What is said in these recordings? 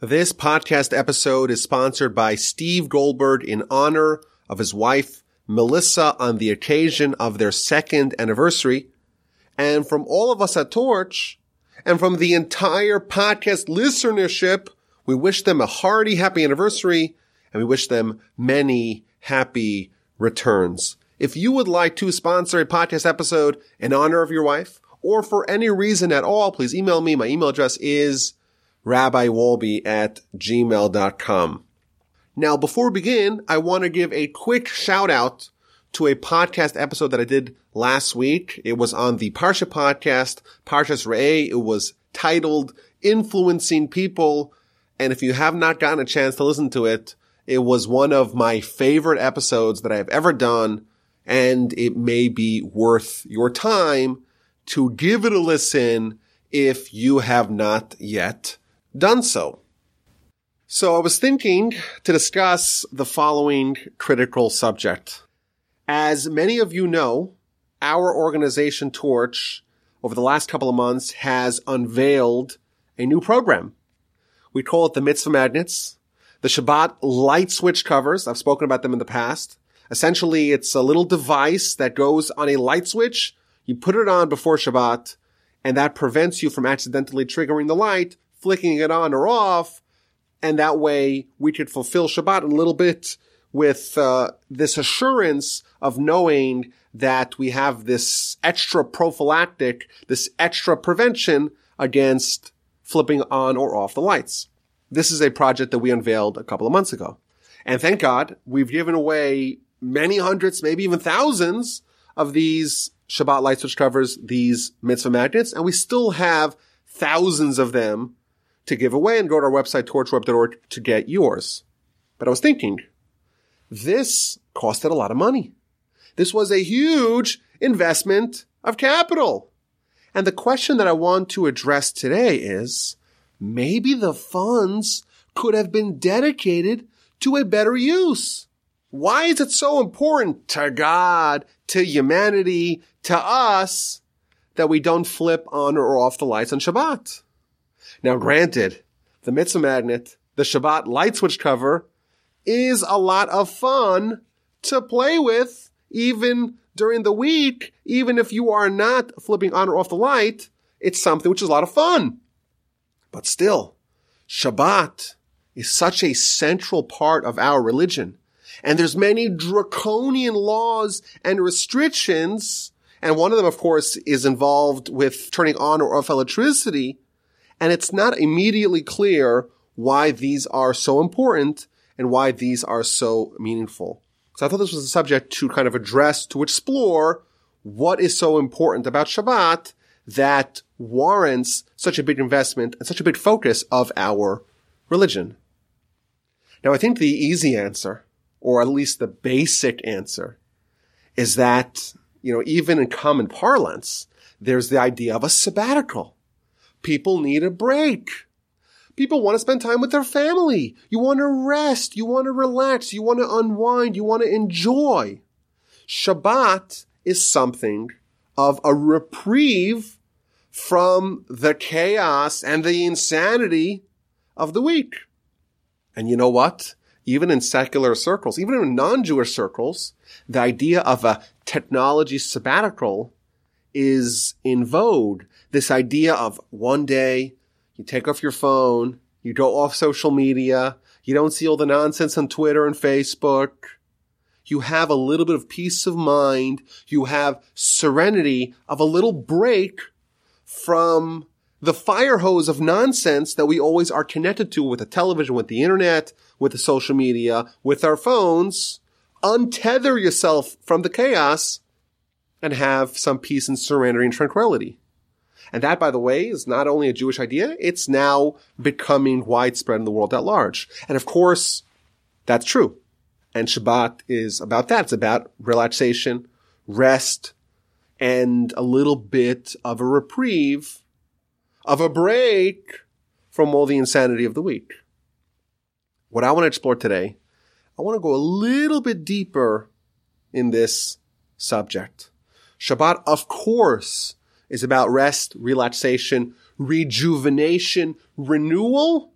This podcast episode is sponsored by Steve Goldberg in honor of his wife, Melissa, on the occasion of their second anniversary. And from all of us at Torch, and from the entire podcast listenership, we wish them a hearty happy anniversary, and we wish them many happy returns. If you would like to sponsor a podcast episode in honor of your wife, or for any reason at all, please email me. My email address is rabbiwolbe at gmail.com. Now, before we begin, I want to give a quick shout out to a podcast episode that I did last week. It was on the Parsha podcast, Parshas Re'eh. It was titled Influencing People. And if you have not gotten a chance to listen to it, it was one of my favorite episodes that I have ever done. And it may be worth your time to give it a listen if you have not yet done so. So I was thinking to discuss the following critical subject. As many of you know, our organization Torch over the last couple of months has unveiled a new program. We call it the Mitzvah Magnets, the Shabbat light switch covers. I've spoken about them in the past. Essentially, it's a little device that goes on a light switch. You put it on before Shabbat, and that prevents you from accidentally triggering the light flicking it on or off. And that way we could fulfill Shabbat a little bit with uh, this assurance of knowing that we have this extra prophylactic, this extra prevention against flipping on or off the lights. This is a project that we unveiled a couple of months ago. And thank God we've given away many hundreds, maybe even thousands of these Shabbat light switch covers, these mitzvah magnets, and we still have thousands of them to give away and go to our website, torchweb.org to get yours. But I was thinking, this costed a lot of money. This was a huge investment of capital. And the question that I want to address today is, maybe the funds could have been dedicated to a better use. Why is it so important to God, to humanity, to us, that we don't flip on or off the lights on Shabbat? Now, granted, the Mitzvah Magnet, the Shabbat light switch cover, is a lot of fun to play with, even during the week, even if you are not flipping on or off the light, it's something which is a lot of fun. But still, Shabbat is such a central part of our religion. And there's many draconian laws and restrictions. And one of them, of course, is involved with turning on or off electricity and it's not immediately clear why these are so important and why these are so meaningful. So I thought this was a subject to kind of address, to explore what is so important about Shabbat that warrants such a big investment and such a big focus of our religion. Now, I think the easy answer, or at least the basic answer, is that, you know, even in common parlance, there's the idea of a sabbatical. People need a break. People want to spend time with their family. You want to rest. You want to relax. You want to unwind. You want to enjoy. Shabbat is something of a reprieve from the chaos and the insanity of the week. And you know what? Even in secular circles, even in non-Jewish circles, the idea of a technology sabbatical is in vogue this idea of one day you take off your phone, you go off social media, you don't see all the nonsense on Twitter and Facebook. You have a little bit of peace of mind. You have serenity of a little break from the fire hose of nonsense that we always are connected to with the television, with the internet, with the social media, with our phones. Untether yourself from the chaos and have some peace and serenity and tranquility. And that, by the way, is not only a Jewish idea, it's now becoming widespread in the world at large. And of course, that's true. And Shabbat is about that. It's about relaxation, rest, and a little bit of a reprieve, of a break from all the insanity of the week. What I want to explore today, I want to go a little bit deeper in this subject. Shabbat, of course, is about rest, relaxation, rejuvenation, renewal.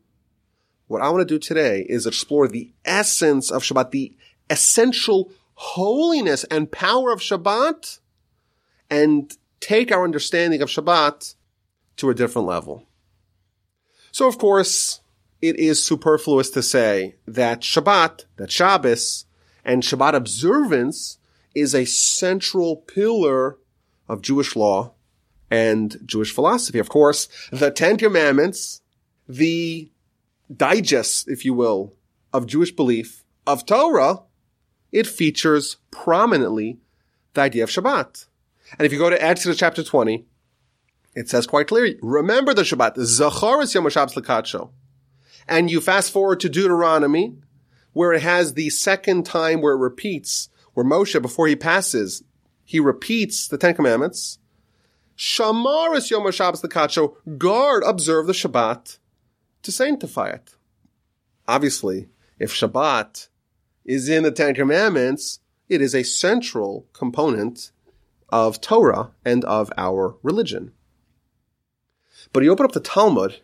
what I want to do today is explore the essence of Shabbat, the essential holiness and power of Shabbat, and take our understanding of Shabbat to a different level. So of course, it is superfluous to say that Shabbat, that Shabbos, and Shabbat observance is a central pillar of Jewish law and Jewish philosophy. Of course, the Ten Commandments, the digest, if you will, of Jewish belief, of Torah, it features prominently the idea of Shabbat. And if you go to Exodus chapter 20, it says quite clearly, remember the Shabbat, Zacharis Yom Lekacho. And you fast forward to Deuteronomy, where it has the second time where it repeats, where Moshe, before he passes, he repeats the Ten Commandments. Shamaris Yom HaShabbos Lekacho, guard, observe the Shabbat to sanctify it. Obviously, if Shabbat is in the Ten Commandments, it is a central component of Torah and of our religion. But you open up the Talmud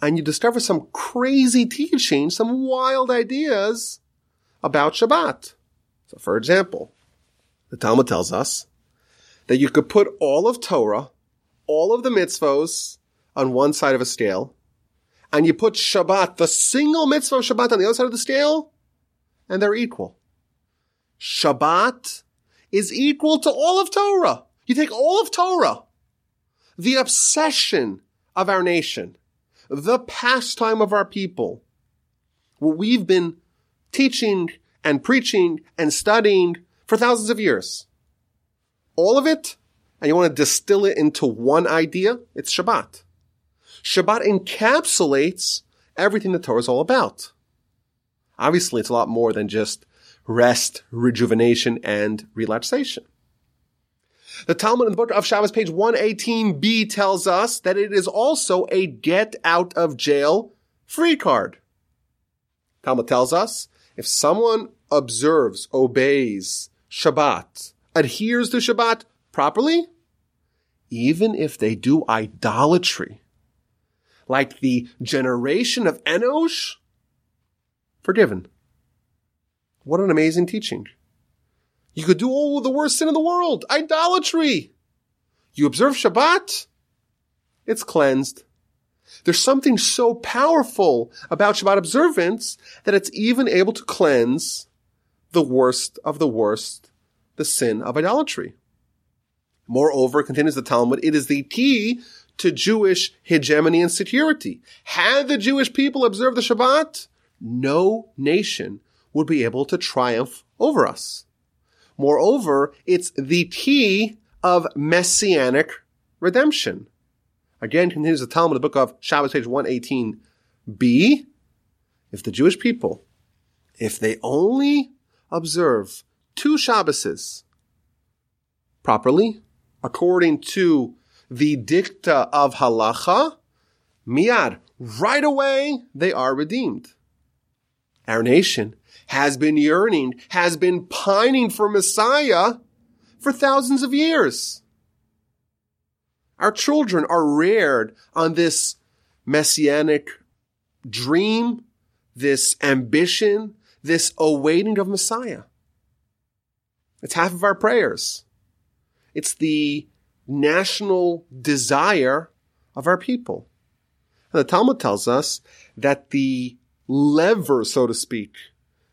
and you discover some crazy teaching, some wild ideas about Shabbat. So for example, the Talmud tells us that you could put all of Torah, all of the mitzvos on one side of a scale, and you put Shabbat, the single mitzvah of Shabbat on the other side of the scale, and they're equal. Shabbat is equal to all of Torah. You take all of Torah, the obsession of our nation, the pastime of our people, what we've been teaching and preaching and studying for thousands of years. All of it, and you want to distill it into one idea, it's Shabbat. Shabbat encapsulates everything the Torah is all about. Obviously, it's a lot more than just rest, rejuvenation, and relaxation. The Talmud in the book of Shabbos, page 118b, tells us that it is also a get out of jail free card. Talmud tells us if someone observes, obeys Shabbat, adheres to Shabbat properly, even if they do idolatry, like the generation of Enosh, forgiven. What an amazing teaching. You could do all the worst sin in the world, idolatry. You observe Shabbat, it's cleansed. There's something so powerful about Shabbat observance that it's even able to cleanse the worst of the worst, the sin of idolatry. Moreover, continues the Talmud, it is the key to Jewish hegemony and security. Had the Jewish people observed the Shabbat, no nation would be able to triumph over us. Moreover, it's the key of messianic redemption. Again, continues the Talmud, the book of Shabbos, page 118b. If the Jewish people, if they only observe two Shabboses properly, according to the dicta of halacha, miad, right away, they are redeemed. Our nation has been yearning, has been pining for Messiah for thousands of years. Our children are reared on this messianic dream, this ambition, this awaiting of Messiah. It's half of our prayers. It's the national desire of our people. And the Talmud tells us that the lever, so to speak,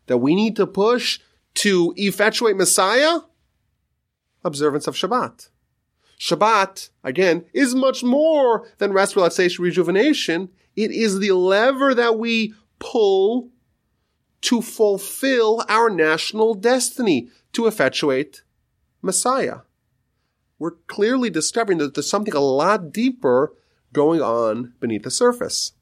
that we need to push to effectuate Messiah, observance of Shabbat. Shabbat, again, is much more than rest, relaxation, rejuvenation. It is the lever that we pull to fulfill our national destiny, to effectuate Messiah. We're clearly discovering that there's something a lot deeper going on beneath the surface.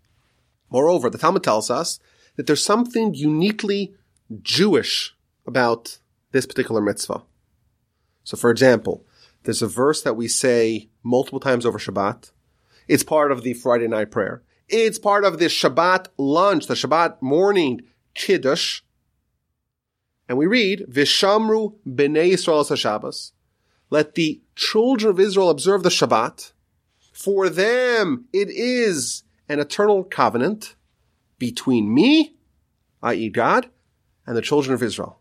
Moreover, the Talmud tells us that there's something uniquely Jewish about this particular mitzvah. So for example, there's a verse that we say multiple times over Shabbat. It's part of the Friday night prayer. It's part of the Shabbat lunch, the Shabbat morning kiddush. And we read, Vishamru b'nei Yisrael Shabbos. Let the children of Israel observe the Shabbat. For them it is an eternal covenant. between me, i.e. God, and the children of Israel.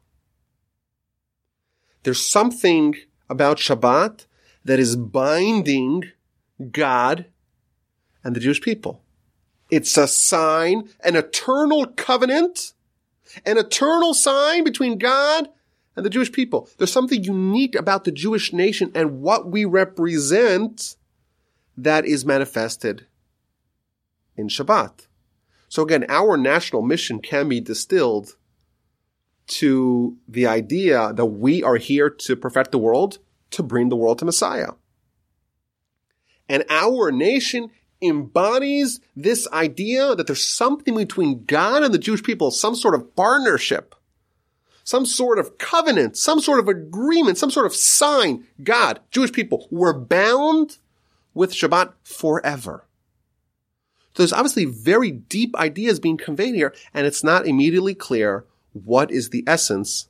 There's something about Shabbat that is binding God and the Jewish people. It's a sign, an eternal covenant, an eternal sign between God and the Jewish people. There's something unique about the Jewish nation and what we represent that is manifested in Shabbat. So again, our national mission can be distilled to the idea that we are here to perfect the world, to bring the world to Messiah. And our nation embodies this idea that there's something between God and the Jewish people, some sort of partnership, some sort of covenant, some sort of agreement, some sort of sign. God, Jewish people, were bound with Shabbat forever. So there's obviously very deep ideas being conveyed here, and it's not immediately clear what is the essence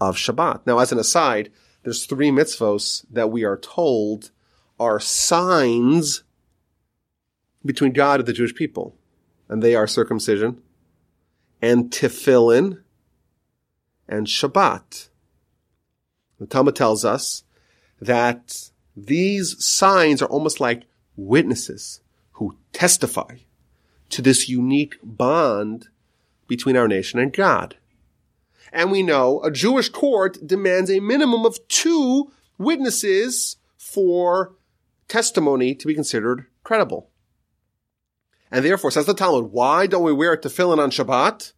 of Shabbat. Now, as an aside, there's three mitzvos that we are told are signs between God and the Jewish people. And they are circumcision and tefillin and Shabbat. The Talmud tells us that these signs are almost like witnesses who testify to this unique bond between our nation and God. And we know a Jewish court demands a minimum of two witnesses for testimony to be considered credible. And therefore, says the Talmud, why don't we wear it tefillin on Shabbat?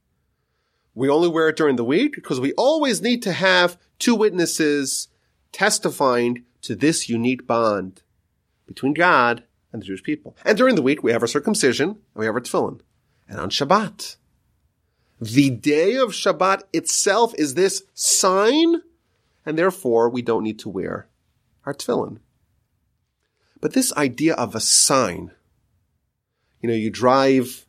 We only wear it during the week because we always need to have two witnesses testifying to this unique bond between God and the Jewish people. And during the week, we have our circumcision and we have our tefillin. And on Shabbat, the day of Shabbat itself is this sign, and therefore we don't need to wear our tefillin. But this idea of a sign, you know, you drive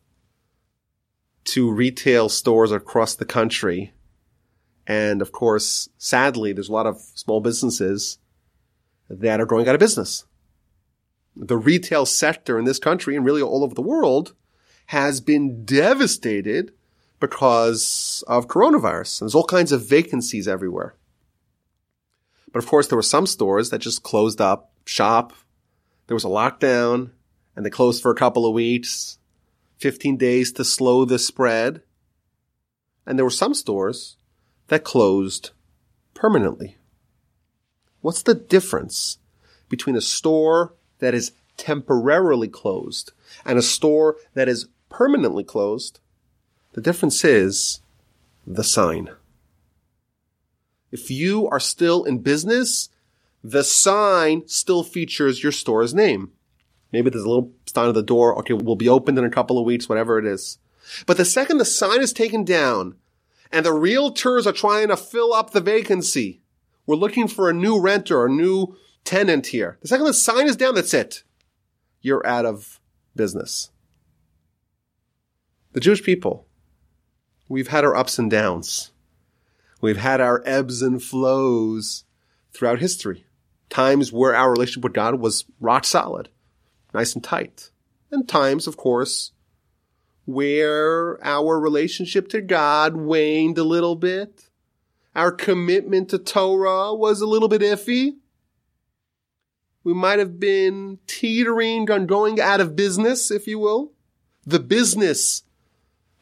to retail stores across the country, and of course, sadly, there's a lot of small businesses that are going out of business the retail sector in this country and really all over the world has been devastated because of coronavirus. There's all kinds of vacancies everywhere. But of course, there were some stores that just closed up shop. There was a lockdown and they closed for a couple of weeks, 15 days to slow the spread. And there were some stores that closed permanently. What's the difference between a store that is temporarily closed and a store that is permanently closed, the difference is the sign. If you are still in business, the sign still features your store's name. Maybe there's a little sign at the door. Okay, we'll be opened in a couple of weeks, whatever it is. But the second the sign is taken down and the realtors are trying to fill up the vacancy, we're looking for a new renter, a new tenant here. The second the sign is down, that's it. You're out of business. The Jewish people, we've had our ups and downs. We've had our ebbs and flows throughout history. Times where our relationship with God was rock solid, nice and tight. And times, of course, where our relationship to God waned a little bit. Our commitment to Torah was a little bit iffy we might have been teetering on going out of business, if you will, the business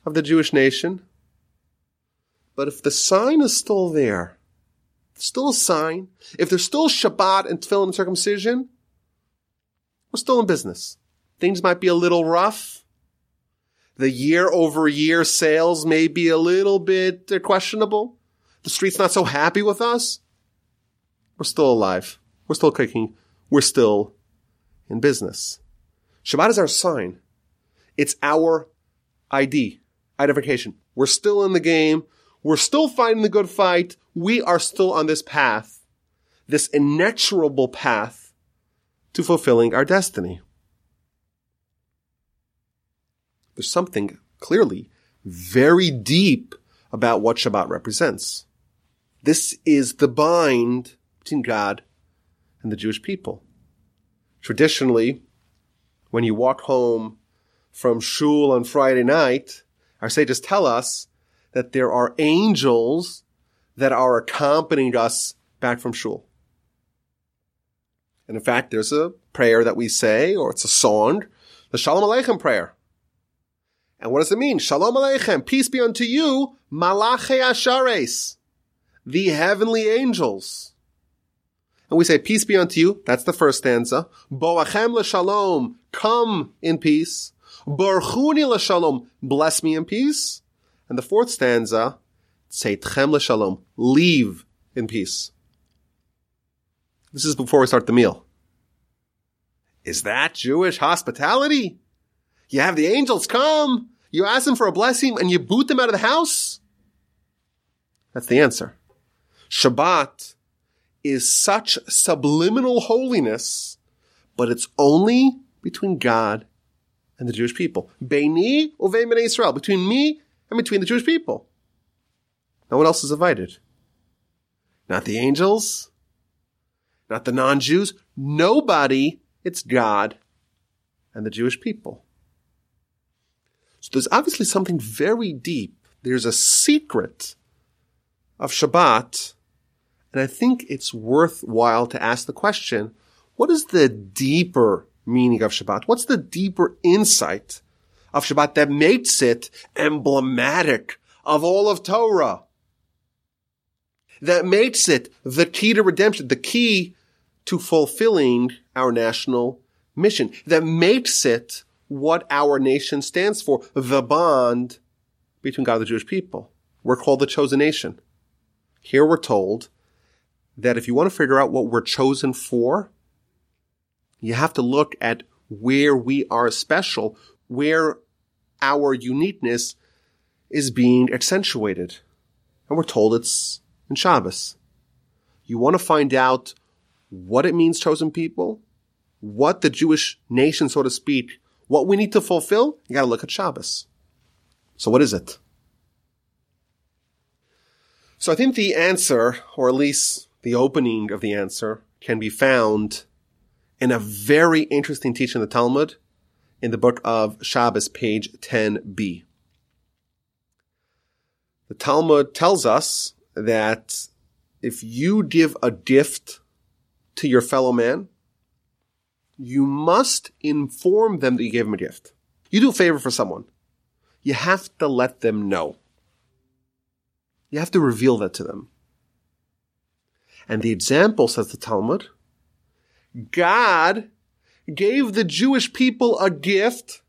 of the Jewish nation. But if the sign is still there, still a sign, if there's still Shabbat and Tefillin and circumcision, we're still in business. Things might be a little rough. The year over year sales may be a little bit uh, questionable. The street's not so happy with us. We're still alive. We're still kicking we're still in business. Shabbat is our sign. It's our ID, identification. We're still in the game. We're still fighting the good fight. We are still on this path, this inexorable path to fulfilling our destiny. There's something clearly very deep about what Shabbat represents. This is the bind between God and the Jewish people. Traditionally, when you walk home from shul on Friday night, Our sages tell us that there are angels that are accompanying us back from shul. And in fact, there's a prayer that we say, or it's a song, the Shalom Aleichem prayer. And what does it mean? Shalom Aleichem, peace be unto you, Malache Ashares, the heavenly angels. And we say, peace be unto you. That's the first stanza. Boachem l'shalom, come in peace. Barchuni l'shalom, bless me in peace. And the fourth stanza, tzeitchem l'shalom, leave in peace. This is before we start the meal. Is that Jewish hospitality? You have the angels come, you ask them for a blessing, and you boot them out of the house? That's the answer. Shabbat is such subliminal holiness, but it's only between God and the Jewish people. Beini Israel, between me and between the Jewish people. No one else is invited. Not the angels, not the non-Jews, nobody. It's God and the Jewish people. So there's obviously something very deep. There's a secret of Shabbat and I think it's worthwhile to ask the question, what is the deeper meaning of Shabbat? What's the deeper insight of Shabbat that makes it emblematic of all of Torah? That makes it the key to redemption, the key to fulfilling our national mission, that makes it what our nation stands for, the bond between God and the Jewish people. We're called the chosen nation. Here we're told that if you want to figure out what we're chosen for, you have to look at where we are special, where our uniqueness is being accentuated. And we're told it's in Shabbos. You want to find out what it means chosen people, what the Jewish nation, so to speak, what we need to fulfill, you got to look at Shabbos. So what is it? So I think the answer, or at least the opening of the answer can be found in a very interesting teaching in the Talmud in the book of Shabbos, page 10b. The Talmud tells us that if you give a gift to your fellow man, you must inform them that you gave them a gift. You do a favor for someone. You have to let them know. You have to reveal that to them. And the example, says the Talmud, God gave the Jewish people a gift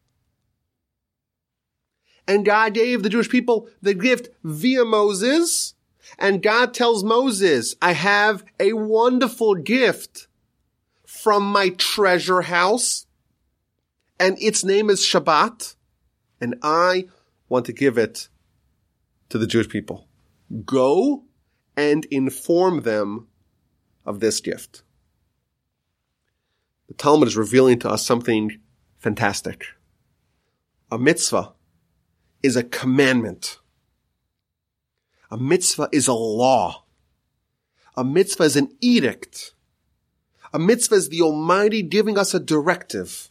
and God gave the Jewish people the gift via Moses. And God tells Moses, I have a wonderful gift from my treasure house. And its name is Shabbat. And I want to give it to the Jewish people. Go and inform them of this gift. The Talmud is revealing to us something fantastic. A mitzvah is a commandment. A mitzvah is a law. A mitzvah is an edict. A mitzvah is the Almighty giving us a directive.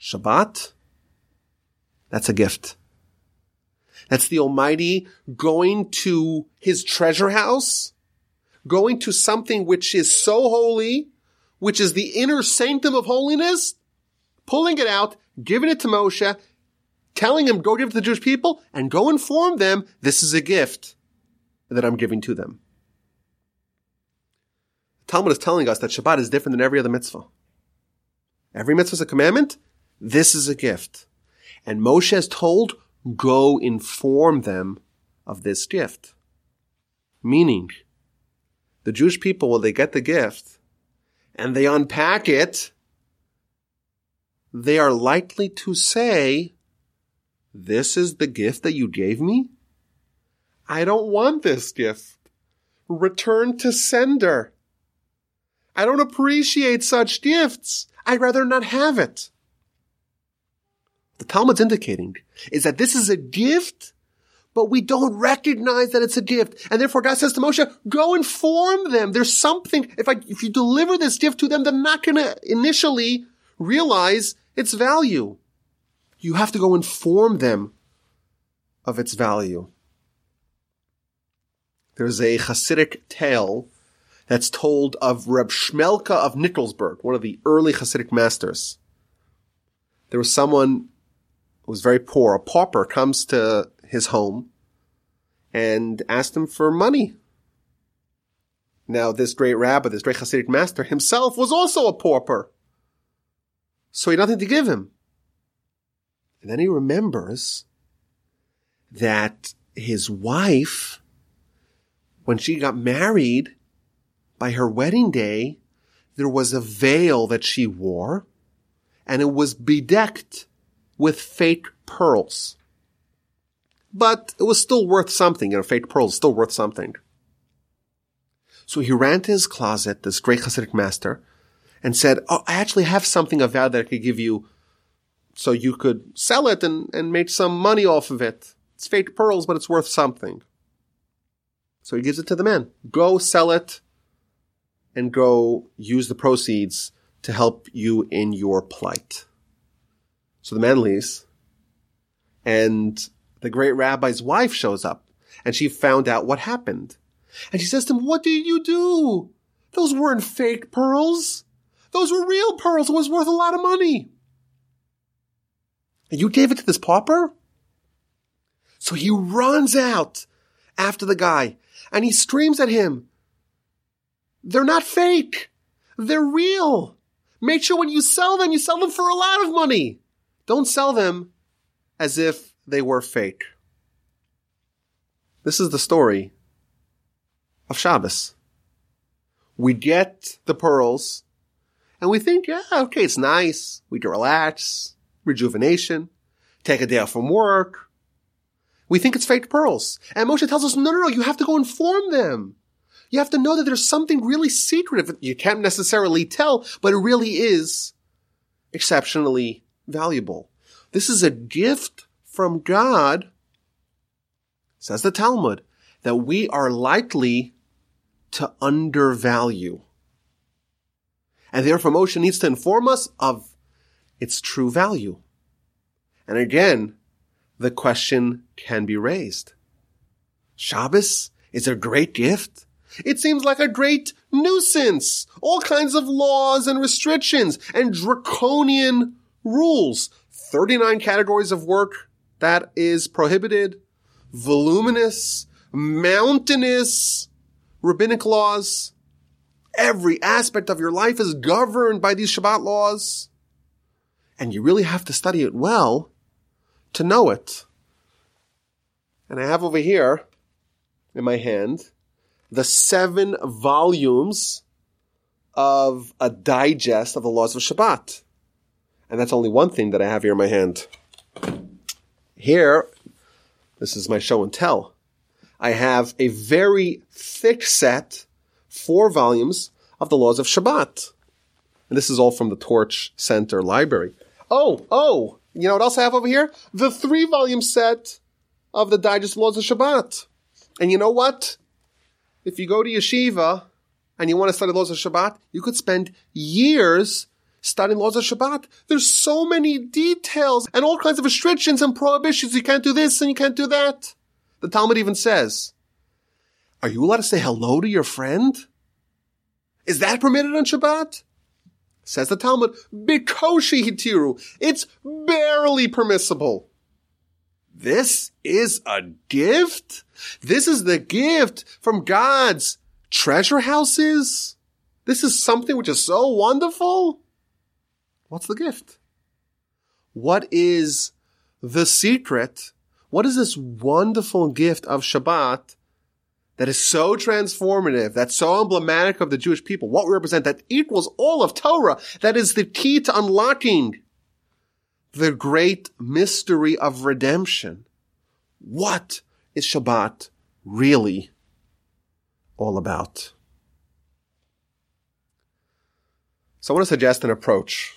Shabbat, that's a gift. That's the Almighty going to his treasure house, going to something which is so holy, which is the inner sanctum of holiness, pulling it out, giving it to Moshe, telling him, go give it to the Jewish people and go inform them this is a gift that I'm giving to them. The Talmud is telling us that Shabbat is different than every other mitzvah. Every mitzvah is a commandment. This is a gift. And Moshe is told, go inform them of this gift. Meaning, the Jewish people, when they get the gift and they unpack it, they are likely to say, this is the gift that you gave me? I don't want this gift. Return to sender. I don't appreciate such gifts. I'd rather not have it the Talmud's indicating is that this is a gift, but we don't recognize that it's a gift. And therefore God says to Moshe, go inform them. There's something, if I, if you deliver this gift to them, they're not going to initially realize its value. You have to go inform them of its value. There's a Hasidic tale that's told of Reb Shmelka of Nikolsburg, one of the early Hasidic masters. There was someone who was very poor, a pauper comes to his home and asked him for money. Now, this great rabbi, this great Hasidic master himself was also a pauper. So he had nothing to give him. And then he remembers that his wife, when she got married, by her wedding day, there was a veil that she wore, and it was bedecked with fake pearls. But it was still worth something, you know, fake pearls, still worth something. So he ran to his closet, this great Hasidic master, and said, Oh, I actually have something of value that I could give you so you could sell it and, and make some money off of it. It's fake pearls, but it's worth something. So he gives it to the man. Go sell it and go use the proceeds to help you in your plight. So the man leaves and the great rabbi's wife shows up and she found out what happened. And she says to him, what did you do? Those weren't fake pearls. Those were real pearls. It was worth a lot of money. And you gave it to this pauper? So he runs out after the guy and he screams at him, they're not fake. They're real. Make sure when you sell them, you sell them for a lot of money. Don't sell them as if they were fake. This is the story of Shabbos. We get the pearls and we think, yeah, okay, it's nice. We can relax, rejuvenation, take a day off from work. We think it's fake pearls. And Moshe tells us, no, no, no, you have to go inform them. You have to know that there's something really secretive. That you can't necessarily tell, but it really is exceptionally valuable. This is a gift from God, says the Talmud, that we are likely to undervalue. And therefore Moshe needs to inform us of its true value. And again, the question can be raised. Shabbos is a great gift. It seems like a great nuisance. All kinds of laws and restrictions and draconian rules. 39 categories of work that is prohibited. Voluminous, mountainous rabbinic laws. Every aspect of your life is governed by these Shabbat laws. And you really have to study it well to know it. And I have over here in my hand the seven volumes of a digest of the laws of Shabbat. And that's only one thing that I have here in my hand. Here, this is my show and tell. I have a very thick set, four volumes of the laws of Shabbat. And this is all from the Torch Center Library. Oh, oh, you know what else I have over here? The three volume set of the Digest Laws of Shabbat. And you know what? if you go to yeshiva and you want to study laws of Shabbat, you could spend years studying laws of Shabbat. There's so many details and all kinds of restrictions and prohibitions. You can't do this and you can't do that. The Talmud even says, are you allowed to say hello to your friend? Is that permitted on Shabbat? Says the Talmud, Bikoshi hitiru. It's barely permissible. This is a gift? This is the gift from God's treasure houses? This is something which is so wonderful? What's the gift? What is the secret? What is this wonderful gift of Shabbat that is so transformative, that's so emblematic of the Jewish people? What we represent that equals all of Torah, that is the key to unlocking the great mystery of redemption. What is Shabbat really all about? So I want to suggest an approach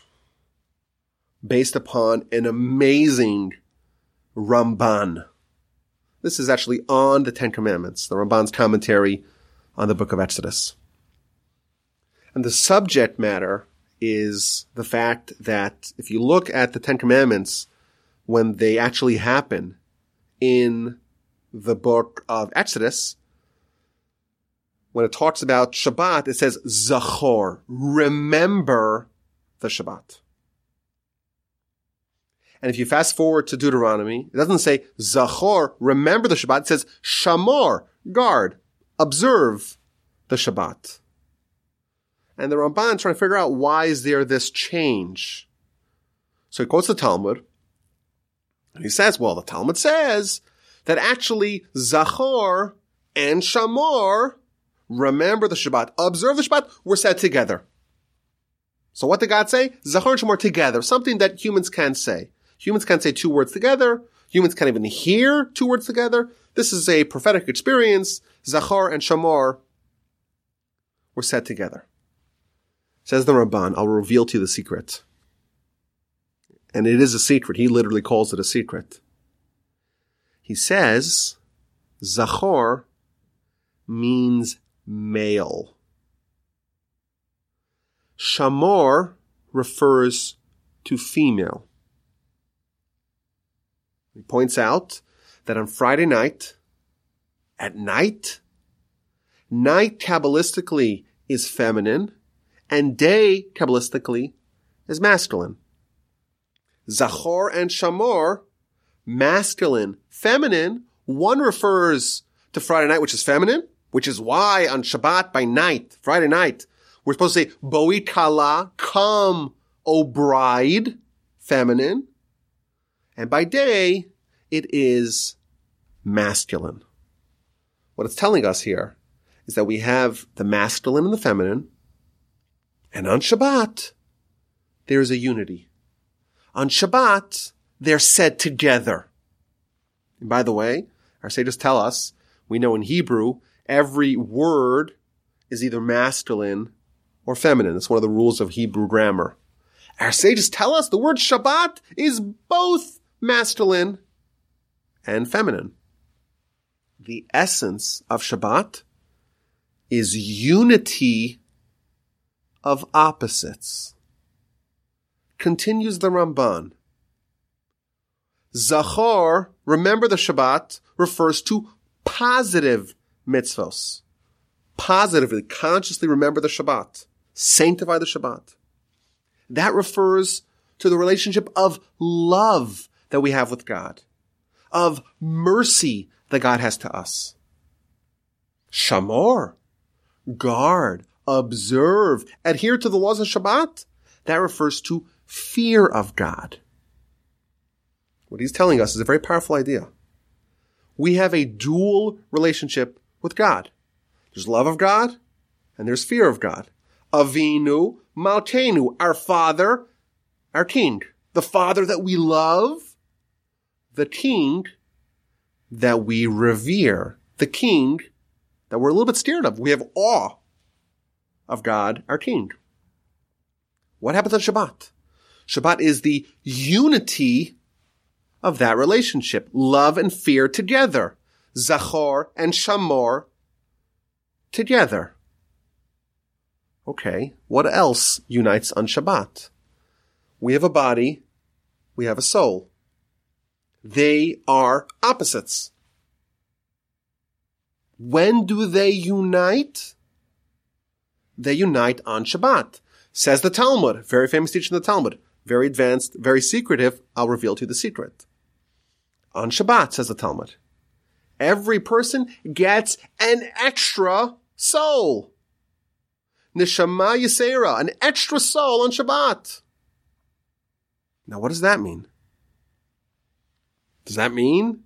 based upon an amazing Ramban. This is actually on the Ten Commandments, the Ramban's commentary on the book of Exodus. And the subject matter is the fact that if you look at the Ten Commandments, when they actually happen, in the book of Exodus, when it talks about Shabbat, it says Zachor, remember the Shabbat. And if you fast forward to Deuteronomy, it doesn't say Zachor, remember the Shabbat. It says Shamor, guard, observe the Shabbat. And the Ramban trying to figure out why is there this change. So he quotes the Talmud, and he says, well, the Talmud says that actually Zachor and Shamor, remember the Shabbat, observe the Shabbat, were said together. So what did God say? Zachor and Shamor together, something that humans can say. Humans can't say two words together. Humans can't even hear two words together. This is a prophetic experience. Zachor and Shamor were said together. Says the Ramban, I'll reveal to you the secret. And it is a secret. He literally calls it a secret. He says, Zachor means male. Shamor refers to female. He points out that on Friday night, at night, night Kabbalistically is feminine and day Kabbalistically is masculine. Zachor and Shamor, masculine, feminine, one refers to Friday night, which is feminine, which is why on Shabbat by night, Friday night, we're supposed to say, Boi Kala, come, O bride, feminine. And by day, it is masculine. What it's telling us here is that we have the masculine and the feminine, and on Shabbat, there is a unity. On Shabbat, they're said together. And by the way, our sages tell us, we know in Hebrew, every word is either masculine or feminine. It's one of the rules of Hebrew grammar. Our sages tell us the word Shabbat is both masculine and feminine. The essence of Shabbat is unity of opposites. Continues the Ramban. Zachor, remember the Shabbat, refers to positive mitzvos. Positively, consciously remember the Shabbat. Sanctify the Shabbat. That refers to the relationship of love that we have with God, of mercy that God has to us. Shamor, guard, observe, adhere to the laws of Shabbat. That refers to fear of God. What he's telling us is a very powerful idea. We have a dual relationship with God. There's love of God and there's fear of God. Avinu Malkeinu, our Father, our King. The Father that we love, the King that we revere, the King that we're a little bit scared of. We have awe of God, our King. What happens on Shabbat? Shabbat is the unity of that relationship. Love and fear together. Zachor and Shamor together. Okay, what else unites on Shabbat? We have a body, we have a soul. They are opposites. When do they unite? They unite on Shabbat. Says the Talmud, very famous teaching in the Talmud, very advanced, very secretive. I'll reveal to you the secret. On Shabbat, says the Talmud, every person gets an extra soul. Neshama Yisera, an extra soul on Shabbat. Now, what does that mean? Does that mean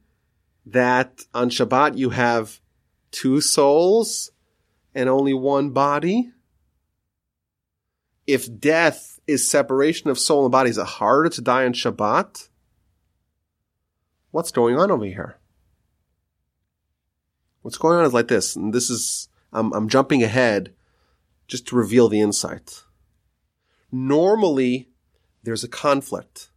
that on Shabbat you have two souls and only one body? If death is separation of soul and body, is it harder to die on Shabbat? What's going on over here? What's going on is like this, and this is, I'm, I'm jumping ahead just to reveal the insight. Normally, there's a conflict.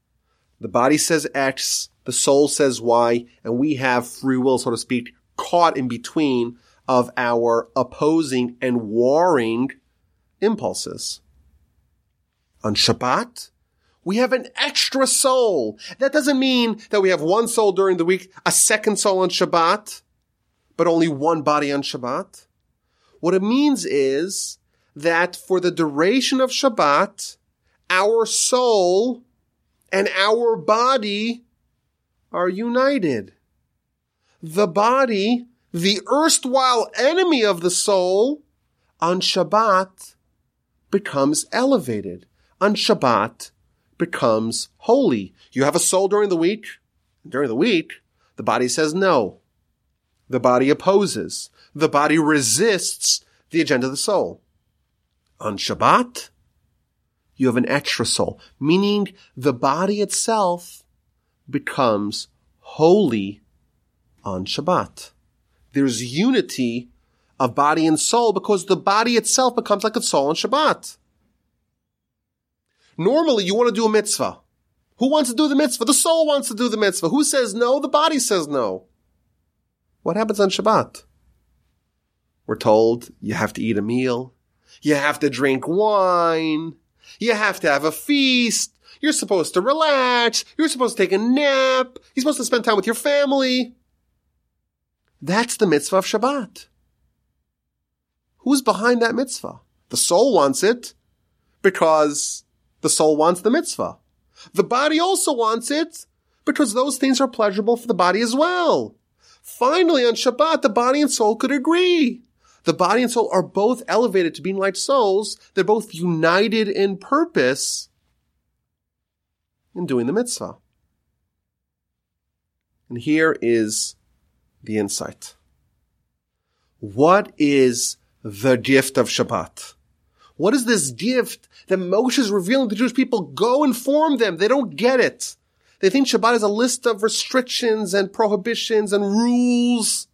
The body says X, the soul says Y, and we have free will, so to speak, caught in between of our opposing and warring impulses. On Shabbat, We have an extra soul. That doesn't mean that we have one soul during the week, a second soul on Shabbat, but only one body on Shabbat. What it means is that for the duration of Shabbat, our soul and our body are united. The body, the erstwhile enemy of the soul, on Shabbat becomes elevated. On Shabbat becomes holy. You have a soul during the week. During the week, the body says no. The body opposes. The body resists the agenda of the soul. On Shabbat, you have an extra soul, meaning the body itself becomes holy on Shabbat. There's unity of body and soul because the body itself becomes like a soul on Shabbat. Normally, you want to do a mitzvah. Who wants to do the mitzvah? The soul wants to do the mitzvah. Who says no? The body says no. What happens on Shabbat? We're told you have to eat a meal. You have to drink wine. You have to have a feast. You're supposed to relax. You're supposed to take a nap. You're supposed to spend time with your family. That's the mitzvah of Shabbat. Who's behind that mitzvah? The soul wants it because the soul wants the mitzvah. The body also wants it because those things are pleasurable for the body as well. Finally, on Shabbat, the body and soul could agree. The body and soul are both elevated to being like souls. They're both united in purpose in doing the mitzvah. And here is the insight. What is the gift of Shabbat? What is this gift that Moshe is revealing to the Jewish people? Go inform them. They don't get it. They think Shabbat is a list of restrictions and prohibitions and rules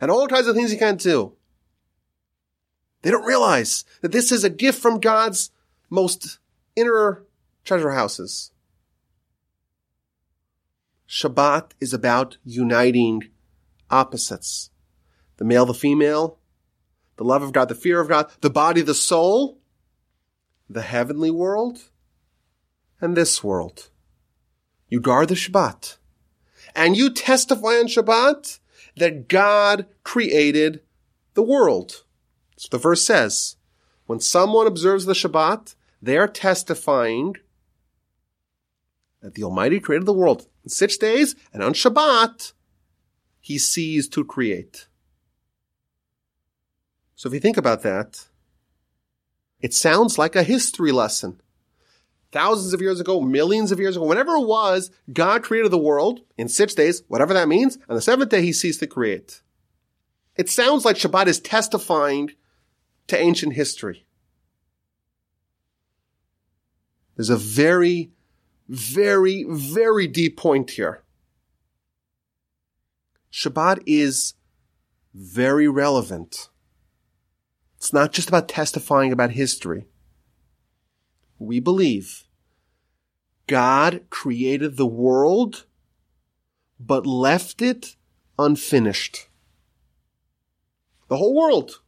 and all kinds of things you can't do. They don't realize that this is a gift from God's most inner treasure houses. Shabbat is about uniting opposites. The male, the female, the love of God, the fear of God, the body, the soul, the heavenly world, and this world. You guard the Shabbat. And you testify on Shabbat that God created the world. So the verse says, when someone observes the Shabbat, they are testifying that the Almighty created the world in six days, and on Shabbat, He sees to create. So if you think about that, it sounds like a history lesson. Thousands of years ago, millions of years ago, whenever it was, God created the world in six days, whatever that means. On the seventh day, he ceased to create. It sounds like Shabbat is testifying to ancient history. There's a very, very, very deep point here. Shabbat is very relevant. It's not just about testifying about history. We believe God created the world, but left it unfinished. The whole world.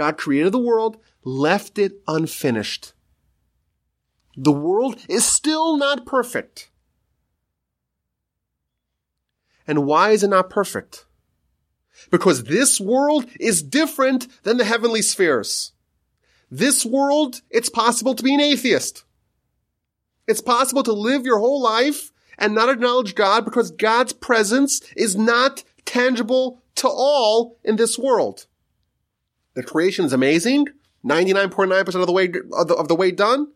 God created the world, left it unfinished. The world is still not perfect. And why is it not perfect? Because this world is different than the heavenly spheres. This world, it's possible to be an atheist. It's possible to live your whole life and not acknowledge God because God's presence is not tangible to all in this world. The creation is amazing. 99.9% of the way, of the, of the way done.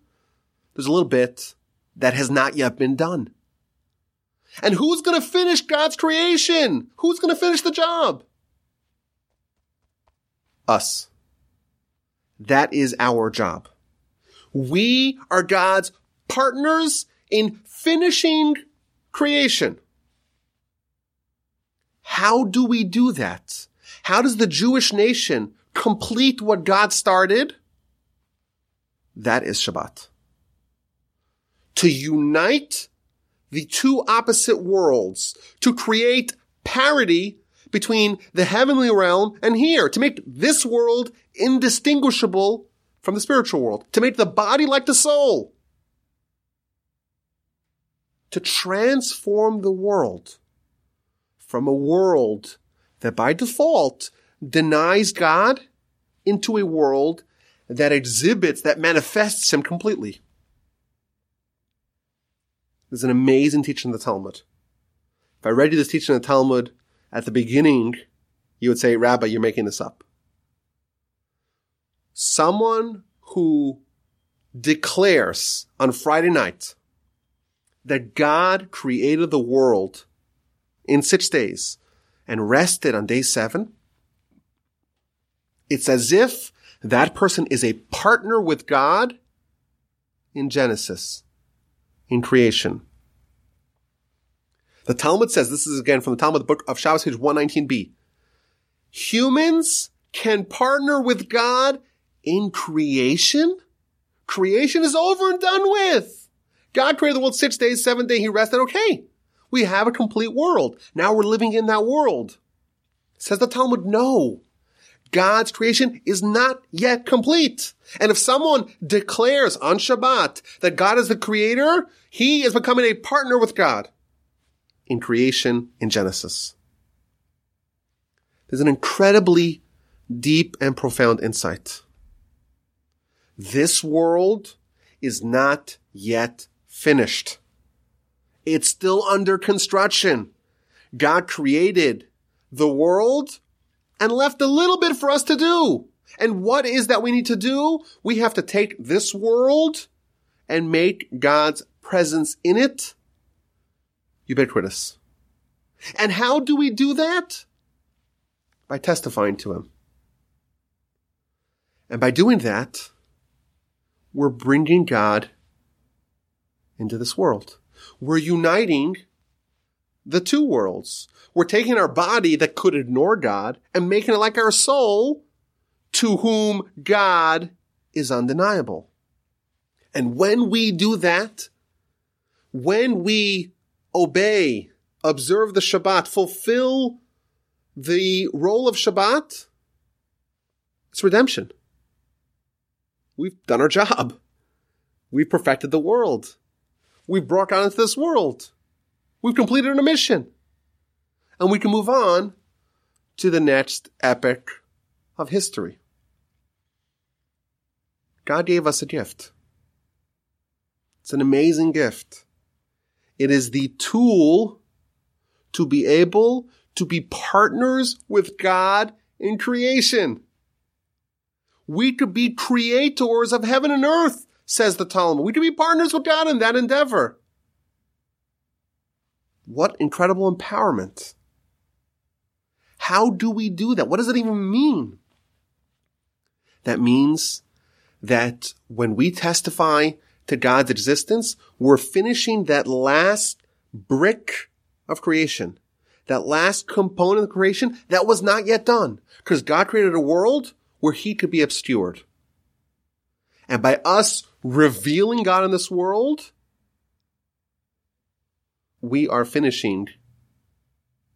There's a little bit that has not yet been done. And who's going to finish God's creation? Who's going to finish the job? Us. That is our job. We are God's partners in finishing creation. How do we do that? How does the Jewish nation complete what God started? That is Shabbat. To unite the two opposite worlds, to create parity between the heavenly realm and here, to make this world indistinguishable from the spiritual world, to make the body like the soul. to transform the world from a world that by default denies God into a world that exhibits, that manifests him completely. There's an amazing teaching in the Talmud. If I read you this teaching in the Talmud at the beginning, you would say, Rabbi, you're making this up. Someone who declares on Friday night that God created the world in six days and rested on day seven, it's as if that person is a partner with God in Genesis, in creation. The Talmud says, this is again from the Talmud, the book of Shabbos, page 119b. Humans can partner with God in creation? Creation is over and done with. God created the world six days, seven days, he rested. Okay. We have a complete world. Now we're living in that world. Says the Talmud, no. God's creation is not yet complete. And if someone declares on Shabbat that God is the creator, he is becoming a partner with God in creation in Genesis. There's an incredibly deep and profound insight. This world is not yet finished. It's still under construction. God created the world and left a little bit for us to do. And what is that we need to do? We have to take this world and make God's presence in it ubiquitous. And how do we do that? By testifying to Him. And by doing that, we're bringing God into this world. We're uniting the two worlds. We're taking our body that could ignore God and making it like our soul to whom God is undeniable. And when we do that, when we obey, observe the Shabbat, fulfill the role of Shabbat, it's redemption. We've done our job. We've perfected the world. We've brought God into this world. We've completed our mission. And we can move on to the next epic of history. God gave us a gift. It's an amazing gift. It is the tool to be able to be partners with God in creation. We could be creators of heaven and earth, says the Talmud. We could be partners with God in that endeavor. What incredible empowerment. How do we do that? What does it even mean? That means that when we testify to God's existence, we're finishing that last brick of creation, that last component of creation that was not yet done. Because God created a world where he could be obscured. And by us revealing God in this world, we are finishing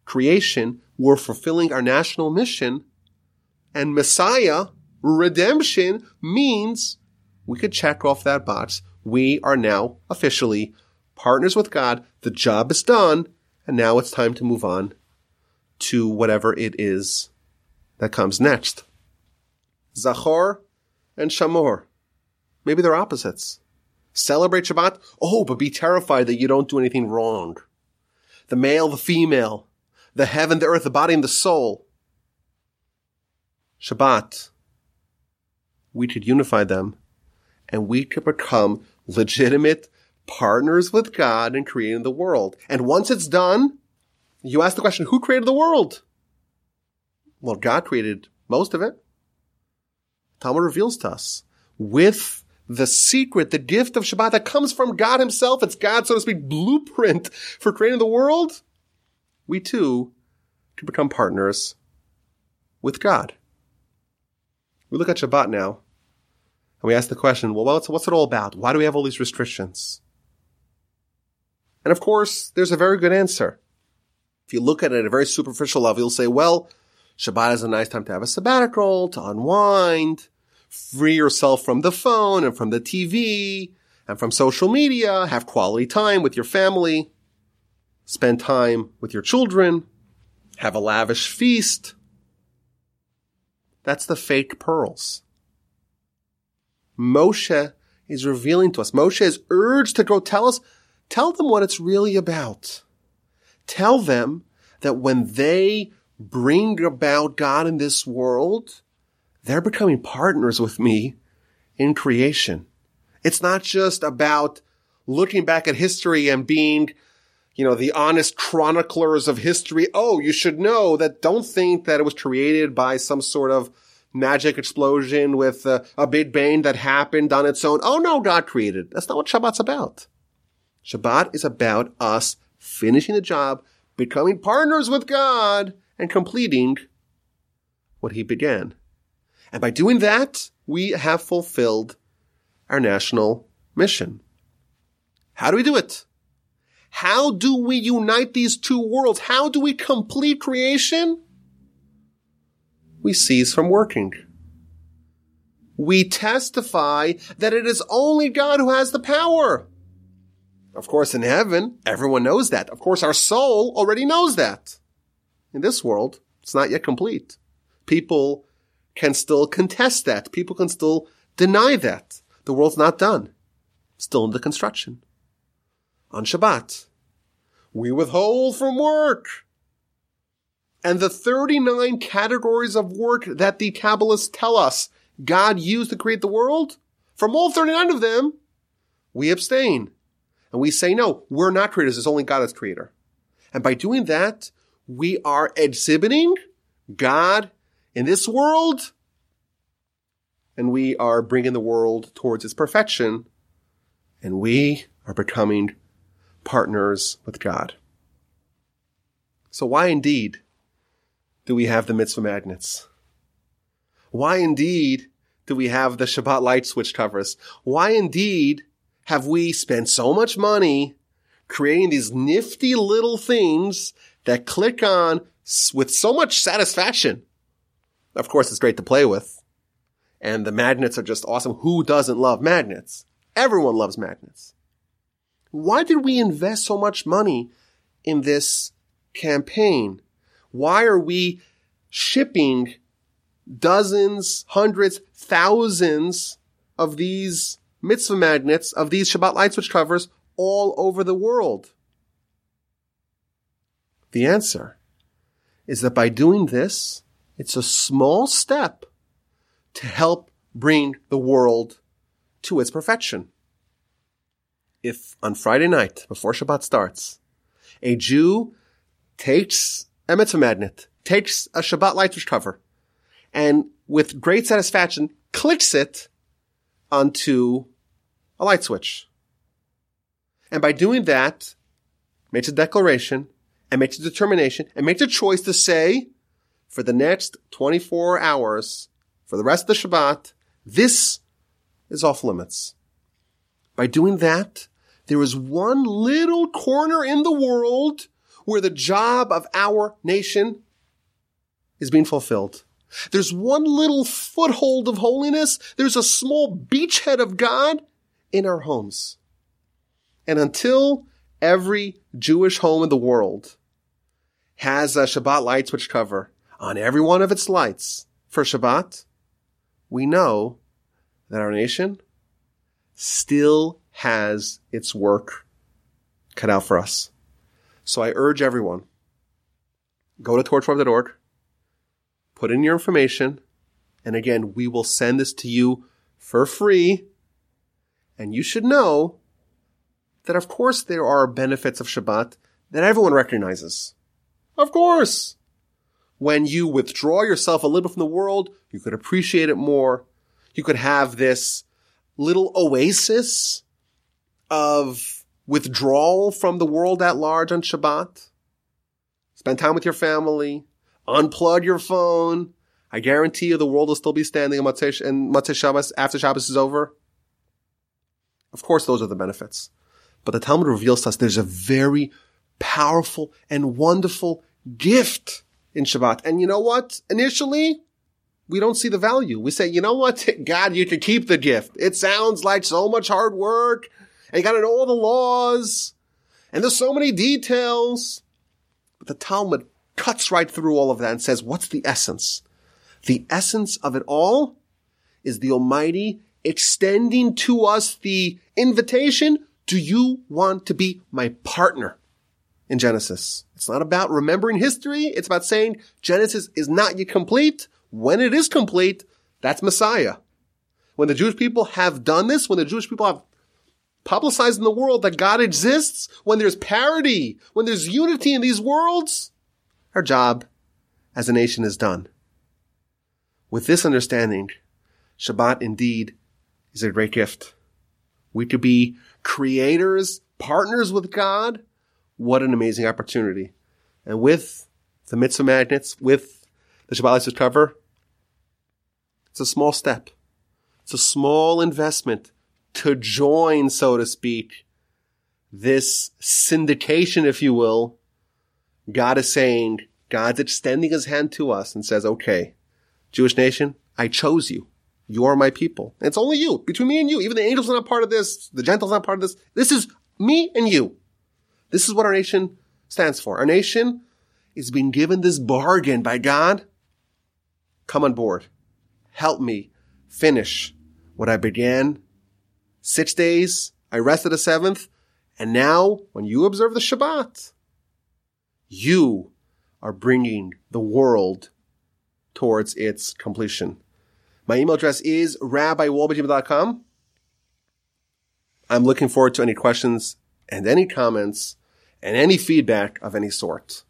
creation. We're fulfilling our national mission and Messiah, redemption means we could check off that box. We are now officially partners with God. The job is done. And now it's time to move on to whatever it is that comes next. Zachor and Shamor. Maybe they're opposites. Celebrate Shabbat. Oh, but be terrified that you don't do anything wrong. The male, the female, the heaven, the earth, the body, and the soul. Shabbat. We could unify them and we could become legitimate partners with God in creating the world. And once it's done, you ask the question, who created the world? Well, God created most of it. Talmud reveals to us with the secret, the gift of Shabbat that comes from God himself. It's God's, so to speak, blueprint for creating the world. We too can become partners with God. We look at Shabbat now and we ask the question, well, what's, what's it all about? Why do we have all these restrictions? And of course, there's a very good answer. If you look at it at a very superficial level, you'll say, well, Shabbat is a nice time to have a sabbatical, to unwind, free yourself from the phone and from the TV, and from social media, have quality time with your family, spend time with your children, have a lavish feast. That's the fake pearls. Moshe is revealing to us. Moshe is urged to go tell us, tell them what it's really about. Tell them that when they bring about God in this world, they're becoming partners with me in creation. It's not just about looking back at history and being, you know, the honest chroniclers of history. Oh, you should know that don't think that it was created by some sort of magic explosion with a, a big bang that happened on its own. Oh no, God created. That's not what Shabbat's about. Shabbat is about us finishing the job, becoming partners with God, and completing what He began. And by doing that, we have fulfilled our national mission. How do we do it? How do we unite these two worlds? How do we complete creation? We cease from working. We testify that it is only God who has the power. Of course, in heaven, everyone knows that. Of course, our soul already knows that. In this world, it's not yet complete. People can still contest that. People can still deny that. The world's not done. Still in the construction. On Shabbat, we withhold from work. And the 39 categories of work that the Kabbalists tell us God used to create the world, from all 39 of them, we abstain. And we say, no, we're not creators. It's only God as creator. And by doing that, we are exhibiting God in this world, and we are bringing the world towards its perfection, and we are becoming partners with God. So why indeed do we have the mitzvah magnets? Why indeed do we have the Shabbat light switch covers? Why indeed have we spent so much money creating these nifty little things that click on with so much satisfaction? Of course, it's great to play with. And the magnets are just awesome. Who doesn't love magnets? Everyone loves magnets. Why did we invest so much money in this campaign? Why are we shipping dozens, hundreds, thousands of these mitzvah magnets, of these Shabbat light switch covers all over the world? The answer is that by doing this, it's a small step to help bring the world to its perfection. If on Friday night, before Shabbat starts, a Jew takes a mitzvah magnet, takes a Shabbat light switch cover, and with great satisfaction clicks it onto a light switch. And by doing that, makes a declaration and makes a determination and makes a choice to say, for the next 24 hours, for the rest of the Shabbat, this is off limits. By doing that, there is one little corner in the world where the job of our nation is being fulfilled. There's one little foothold of holiness. There's a small beachhead of God in our homes. And until every Jewish home in the world has a Shabbat light switch cover on every one of its lights for Shabbat, we know that our nation still has its work cut out for us. So I urge everyone, go to torchweb.org, put in your information, and again, we will send this to you for free. And you should know that of course there are benefits of Shabbat that everyone recognizes. Of course! When you withdraw yourself a little bit from the world, you could appreciate it more. You could have this little oasis of withdrawal from the world at large on Shabbat. Spend time with your family. Unplug your phone. I guarantee you the world will still be standing in Motzei, in Motzei Shabbos after Shabbos is over. Of course, those are the benefits. But the Talmud reveals to us there's a very powerful and wonderful gift in Shabbat. And you know what? Initially, we don't see the value. We say, you know what? God, you can keep the gift. It sounds like so much hard work and you got to know all the laws and there's so many details. But the Talmud cuts right through all of that and says, what's the essence? The essence of it all is the Almighty extending to us the invitation. Do you want to be my partner in Genesis? It's not about remembering history. It's about saying Genesis is not yet complete. When it is complete, that's Messiah. When the Jewish people have done this, when the Jewish people have publicized in the world that God exists, when there's parity, when there's unity in these worlds, our job as a nation is done. With this understanding, Shabbat indeed is a great gift. We could be creators, partners with God. What an amazing opportunity. And with the mitzvah magnets, with the Shabbat cover, it's a small step. It's a small investment to join, so to speak, this syndication, if you will. God is saying, God's extending his hand to us and says, okay, Jewish nation, I chose you. You are my people. And it's only you, between me and you. Even the angels are not part of this. The Gentiles are not part of this. This is me and you. This is what our nation stands for. Our nation is being given this bargain by God. Come on board. Help me finish what I began six days. I rested a seventh. And now when you observe the Shabbat, you are bringing the world towards its completion. My email address is rabbiwolbe.com. I'm looking forward to any questions and any comments and any feedback of any sort.